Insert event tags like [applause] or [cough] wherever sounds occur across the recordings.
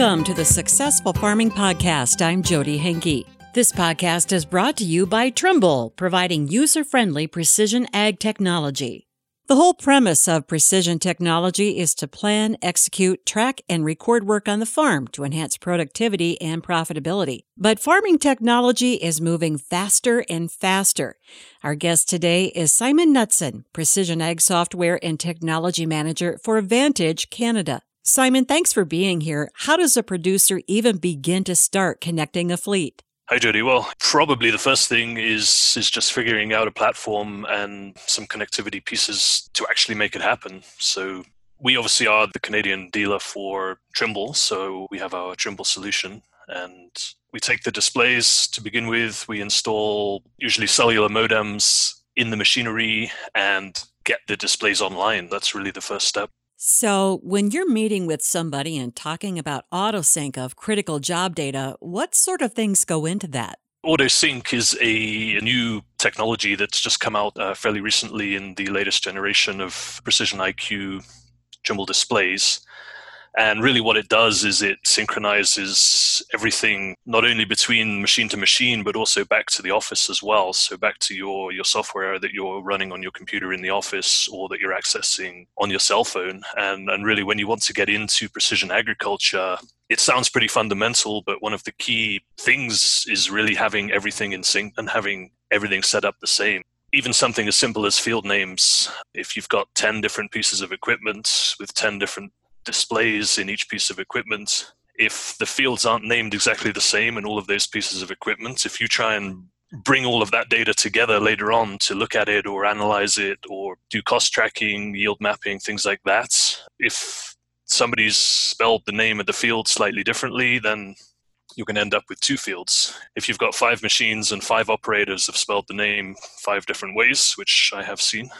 Welcome to the Successful Farming Podcast. I'm Jodi Henke. This podcast is brought to you by Trimble, providing user friendly precision ag technology. The whole premise of precision technology is to plan, execute, track, and record work on the farm to enhance productivity and profitability. But farming technology is moving faster and faster. Our guest today is Simon Knutson, Precision Ag Software and Technology Manager for Vantage Canada. Simon, thanks for being here. How does a producer even begin to start connecting a fleet? Hi, Jodi. Well, probably the first thing is is just figuring out a platform and some connectivity pieces to actually make it happen. So we obviously are the Canadian dealer for Trimble, so we have our Trimble solution, and we take the displays to begin with. We install usually cellular modems in the machinery and get the displays online. That's really the first step. So, when you're meeting with somebody and talking about autosync of critical job data, what sort of things go into that? AutoSync is a new technology that's just come out uh, fairly recently in the latest generation of Precision IQ Trimble displays. And really, what it does is it synchronizes everything not only between machine to machine, but also back to the office as well. So, back to your, your software that you're running on your computer in the office or that you're accessing on your cell phone. And, and really, when you want to get into precision agriculture, it sounds pretty fundamental, but one of the key things is really having everything in sync and having everything set up the same even something as simple as field names, if you've got 10 different pieces of equipment with 10 different displays in each piece of equipment. If the fields aren't named exactly the same in all of those pieces of equipment, if you try and bring all of that data together later on to look at it or analyze it or do cost tracking, yield mapping, things like that, if somebody's spelled the name of the field slightly differently, then you can end up with two fields. If you've got five machines and five operators have spelled the name five different ways, which I have seen,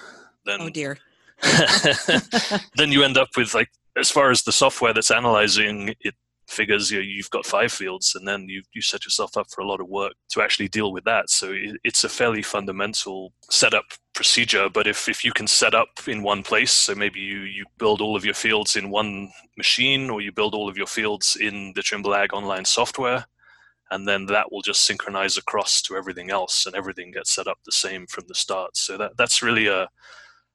then oh dear. [laughs] then you end up with like as far as the software that's analyzing it figures you know, you've got five fields and then you, you set yourself up for a lot of work to actually deal with that. So it, it's a fairly fundamental setup procedure but if, if you can set up in one place so maybe you, you build all of your fields in one machine or you build all of your fields in the trimble ag online software and then that will just synchronize across to everything else and everything gets set up the same from the start. So that, that's really a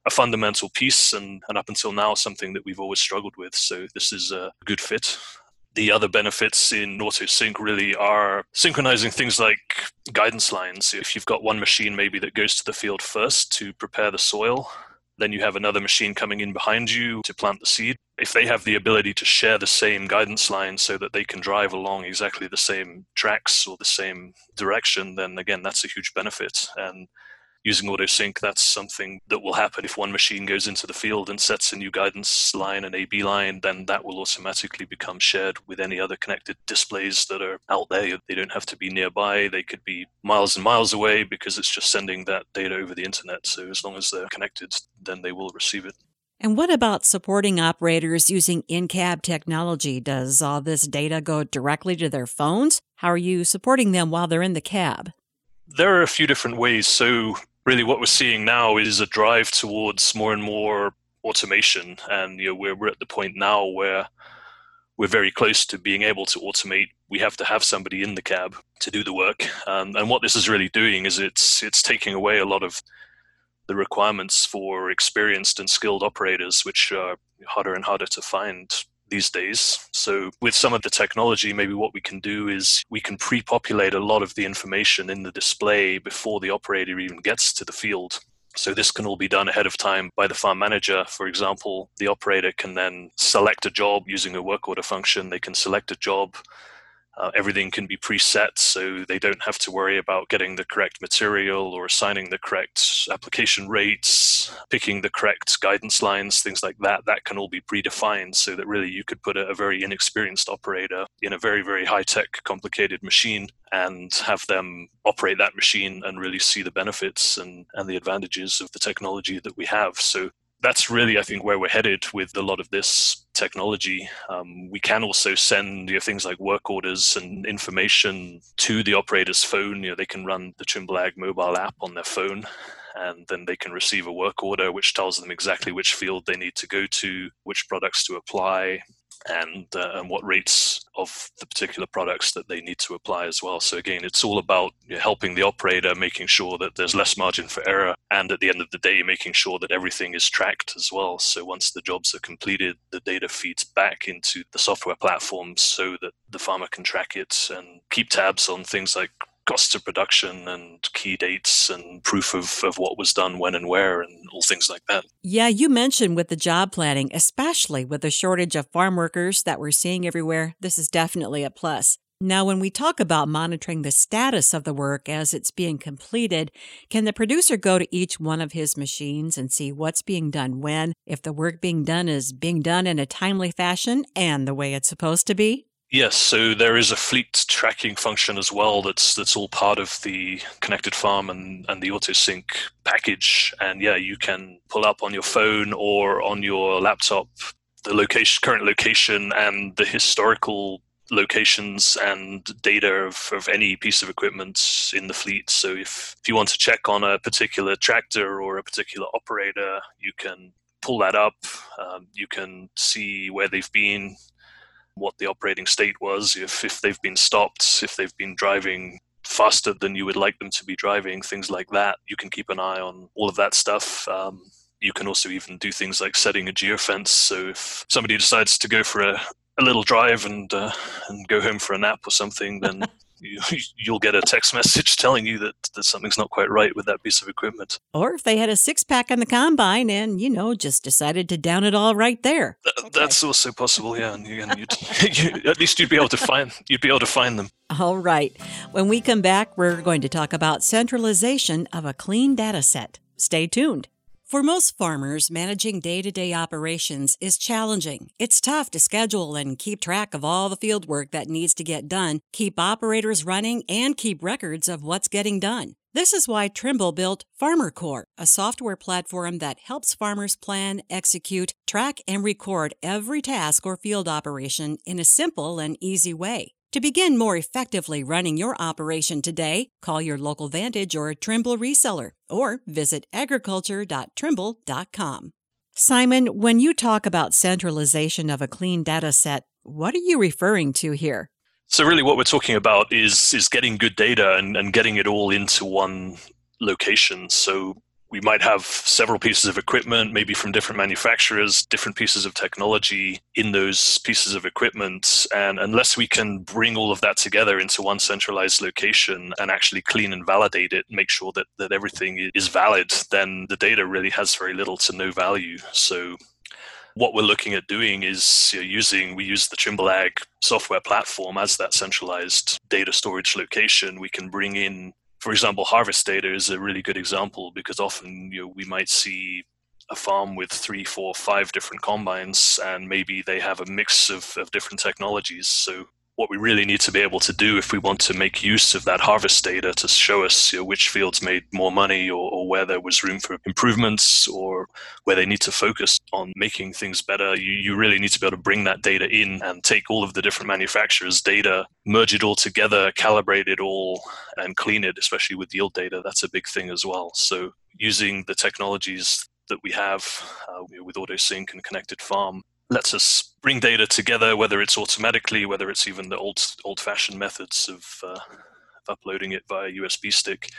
a fundamental piece and, and up until now something that we've always struggled with. So this is a good fit. The other benefits in AutoSync really are synchronizing things like guidance lines. If you've got one machine maybe that goes to the field first to prepare the soil, then you have another machine coming in behind you to plant the seed. If they have the ability to share the same guidance line so that they can drive along exactly the same tracks or the same direction, then again, that's a huge benefit. And using AutoSync, that's something that will happen if one machine goes into the field and sets a new guidance line, an AB line, then that will automatically become shared with any other connected displays that are out there. They don't have to be nearby, they could be miles and miles away because it's just sending that data over the internet. So as long as they're connected, then they will receive it. And what about supporting operators using in cab technology? Does all this data go directly to their phones? How are you supporting them while they're in the cab? There are a few different ways. So, really what we're seeing now is a drive towards more and more automation. And you know we're, we're at the point now where we're very close to being able to automate. We have to have somebody in the cab to do the work. Um, and what this is really doing is it's it's taking away a lot of the requirements for experienced and skilled operators which are harder and harder to find these days. So, with some of the technology, maybe what we can do is we can pre populate a lot of the information in the display before the operator even gets to the field. So, this can all be done ahead of time by the farm manager. For example, the operator can then select a job using a work order function. They can select a job uh, everything can be preset, so they don't have to worry about getting the correct material or assigning the correct application rates, picking the correct guidance lines, things like that. That can all be predefined so that really you could put a, a very inexperienced operator in a very, very high tech, complicated machine and have them operate that machine and really see the benefits and, and the advantages of the technology that we have. So that's really, I think, where we're headed with a lot of this technology. Um, we can also send you know, things like work orders and information to the operator's phone. You know, they can run the Trimble Ag mobile app on their phone, and then they can receive a work order which tells them exactly which field they need to go to, which products to apply, and, uh, and what rates of the particular products that they need to apply as well. So again, it's all about helping the operator, making sure that there's less margin for error, and at the end of the day, making sure that everything is tracked as well. So once the jobs are completed, the data feeds back into the software platform so that the farmer can track it and keep tabs on things like costs of production and key dates and proof of, of what was done when and where and all things like that. Yeah, you mentioned with the job planning, especially with the shortage of farm workers that we're seeing everywhere, this is definitely a plus. Now, when we talk about monitoring the status of the work as it's being completed, can the producer go to each one of his machines and see what's being done when, if the work being done is being done in a timely fashion and the way it's supposed to be? Yes, so there is a fleet tracking function as well. That's that's all part of the connected farm and, and the AutoSync package. And yeah, you can pull up on your phone or on your laptop the location, current location, and the historical locations and data of, of any piece of equipment in the fleet. So if, if you want to check on a particular tractor or a particular operator, you can pull that up. Um, you can see where they've been what the operating state was, if, if they've been stopped, if they've been driving faster than you would like them to be driving, things like that. You can keep an eye on all of that stuff. Um, you can also even do things like setting a geofence. So if somebody decides to go for a, a little drive and uh, and go home for a nap or something, then [laughs] [laughs] you'll get a text message telling you that, that something's not quite right with that piece of equipment. Or if they had a six pack on the combine and, you know, just decided to down it all right there. Th- okay. That's also possible, yeah. And, and you'd, [laughs] [laughs] you, at least you'd be able to find you'd be able to find them. All right. When we come back, we're going to talk about centralization of a clean data set. Stay tuned. For most farmers, managing day to day operations is challenging. It's tough to schedule and keep track of all the field work that needs to get done, keep operators running, and keep records of what's getting done. This is why Trimble built FarmerCore, a software platform that helps farmers plan, execute, track, and record every task or field operation in a simple and easy way. To begin more effectively running your operation today, call your local Vantage or Trimble reseller or visit agriculture.trimble.com. Simon, when you talk about centralization of a clean data set, what are you referring to here? So really what we're talking about is is getting good data and, and getting it all into one location. So we might have several pieces of equipment, maybe from different manufacturers, different pieces of technology in those pieces of equipment. And unless we can bring all of that together into one centralized location and actually clean and validate it, make sure that, that everything is valid, then the data really has very little to no value. So what we're looking at doing is you know, using we use the Trimble software platform as that centralized data storage location. We can bring in for example, harvest data is a really good example because often you know, we might see a farm with three, four, five different combines, and maybe they have a mix of, of different technologies. So what we really need to be able to do if we want to make use of that harvest data to show us you know, which fields made more money or, or, where there was room for improvements or where they need to focus on making things better, you, you really need to be able to bring that data in and take all of the different manufacturers' data, merge it all together, calibrate it all, and clean it, especially with yield data. That's a big thing as well. So using the technologies that we have uh, with AutoSync and Connected Farm lets us bring data together, whether it's automatically, whether it's even the old old-fashioned methods of, uh, of uploading it via USB stick.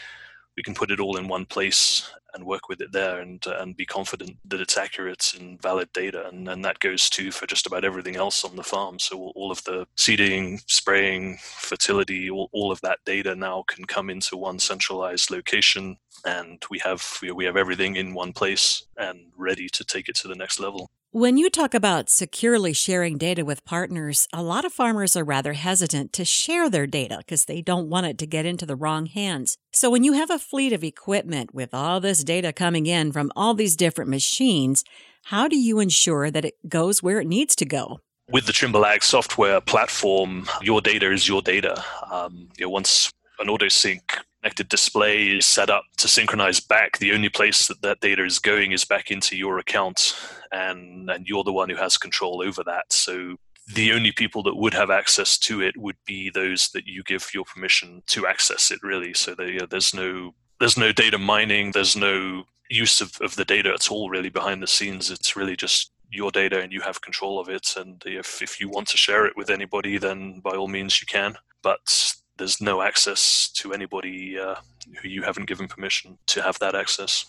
We can put it all in one place and work with it there, and uh, and be confident that it's accurate and valid data. And, and that goes too for just about everything else on the farm. So all, all of the seeding, spraying, fertility, all, all of that data now can come into one centralized location, and we have we have everything in one place and ready to take it to the next level. When you talk about securely sharing data with partners, a lot of farmers are rather hesitant to share their data because they don't want it to get into the wrong hands. So, when you have a fleet of equipment with all this data coming in from all these different machines, how do you ensure that it goes where it needs to go? With the Trimble Ag software platform, your data is your data. Um, you know, once an AutoSync connected display is set up to synchronize back, the only place that that data is going is back into your account, and and you're the one who has control over that. So the only people that would have access to it would be those that you give your permission to access it. Really, so they, uh, there's no there's no data mining, there's no use of, of the data at all really behind the scenes it's really just your data and you have control of it. And if, if you want to share it with anybody, then by all means you can. But there's no access to anybody uh, who you haven't given permission to have that access.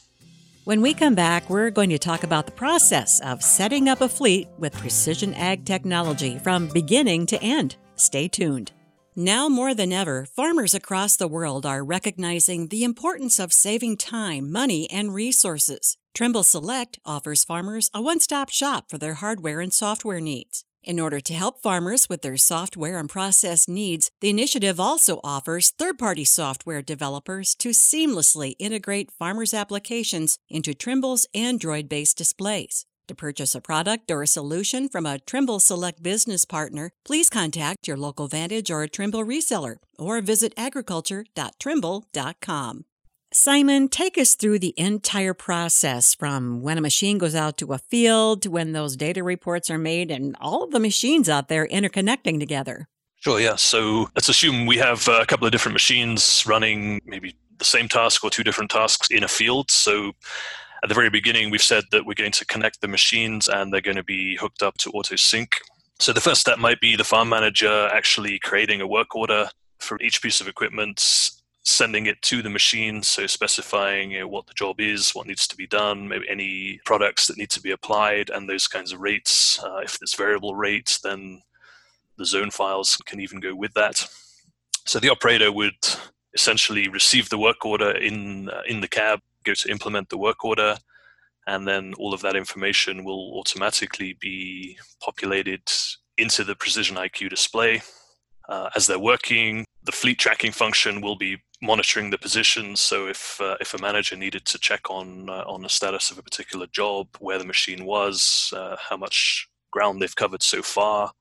When we come back, we're going to talk about the process of setting up a fleet with precision ag technology from beginning to end. Stay tuned. Now more than ever, farmers across the world are recognizing the importance of saving time, money, and resources. Trimble Select offers farmers a one stop shop for their hardware and software needs. In order to help farmers with their software and process needs, the initiative also offers third party software developers to seamlessly integrate farmers' applications into Trimble's Android based displays. To purchase a product or a solution from a Trimble Select business partner, please contact your local Vantage or Trimble reseller or visit agriculture.trimble.com. Simon, take us through the entire process from when a machine goes out to a field to when those data reports are made and all of the machines out there interconnecting together. Sure, yeah. So let's assume we have a couple of different machines running maybe the same task or two different tasks in a field. So at the very beginning, we've said that we're going to connect the machines and they're going to be hooked up to AutoSync. So the first step might be the farm manager actually creating a work order for each piece of equipment sending it to the machine, so specifying you know, what the job is, what needs to be done, maybe any products that need to be applied, and those kinds of rates. Uh, if it's variable rates, then the zone files can even go with that. So the operator would essentially receive the work order in uh, in the cab, go to implement the work order, and then all of that information will automatically be populated into the Precision IQ display. Uh, as they're working, the fleet tracking function will be monitoring the positions. So if uh, if a manager needed to check on uh, on the status of a particular job, where the machine was, uh, how much ground they've covered so far,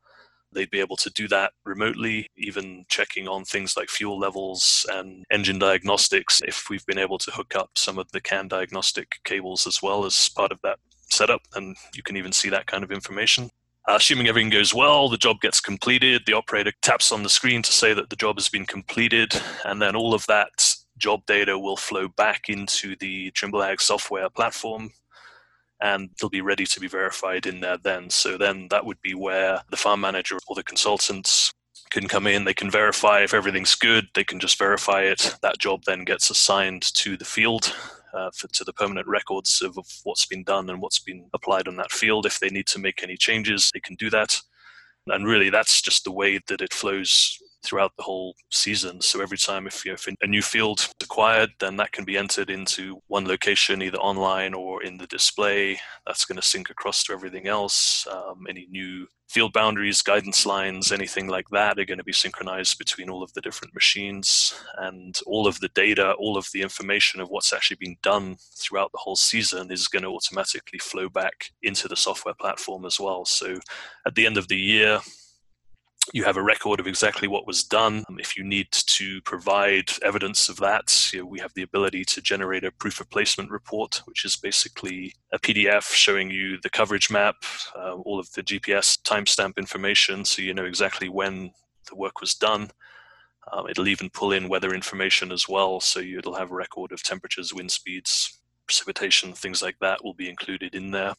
they'd be able to do that remotely. Even checking on things like fuel levels and engine diagnostics. If we've been able to hook up some of the CAN diagnostic cables as well as part of that setup, then you can even see that kind of information. Assuming everything goes well, the job gets completed. The operator taps on the screen to say that the job has been completed, and then all of that job data will flow back into the Trimble Ag software platform, and they'll be ready to be verified in there then. So then that would be where the farm manager or the consultants can come in, they can verify if everything's good, they can just verify it. That job then gets assigned to the field uh, for, to the permanent records of, of what's been done and what's been applied on that field. If they need to make any changes, they can do that. And really, that's just the way that it flows throughout the whole season. So every time if, you know, if a new field is acquired, then that can be entered into one location, either online or in the display. That's going to sync across to everything else. Um, any new field boundaries, guidance lines, anything like that are going to be synchronized between all of the different machines. And all of the data, all of the information of what's actually been done throughout the whole season is going to automatically flow back into the software platform as well. So at the end of the year, you have a record of exactly what was done. If you need to provide evidence of that, you know, we have the ability to generate a proof of placement report, which is basically a PDF showing you the coverage map, uh, all of the GPS timestamp information, so you know exactly when the work was done. Um, it'll even pull in weather information as well, so it'll have a record of temperatures, wind speeds, precipitation, things like that will be included in there.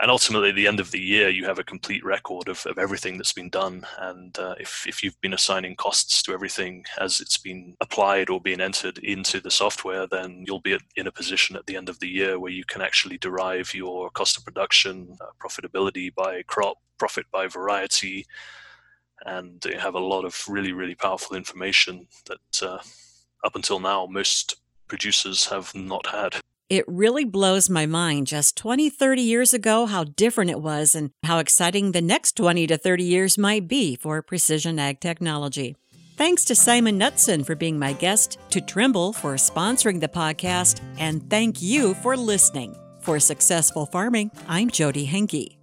And ultimately, at the end of the year, you have a complete record of, of everything that's been done. And uh, if, if you've been assigning costs to everything as it's been applied or being entered into the software, then you'll be in a position at the end of the year where you can actually derive your cost of production, uh, profitability by crop, profit by variety, and you have a lot of really, really powerful information that uh, up until now most producers have not had. It really blows my mind just 20, 30 years ago how different it was and how exciting the next 20 to 30 years might be for precision ag technology. Thanks to Simon Knutson for being my guest, to Trimble for sponsoring the podcast, and thank you for listening. For Successful Farming, I'm Jodi Henke.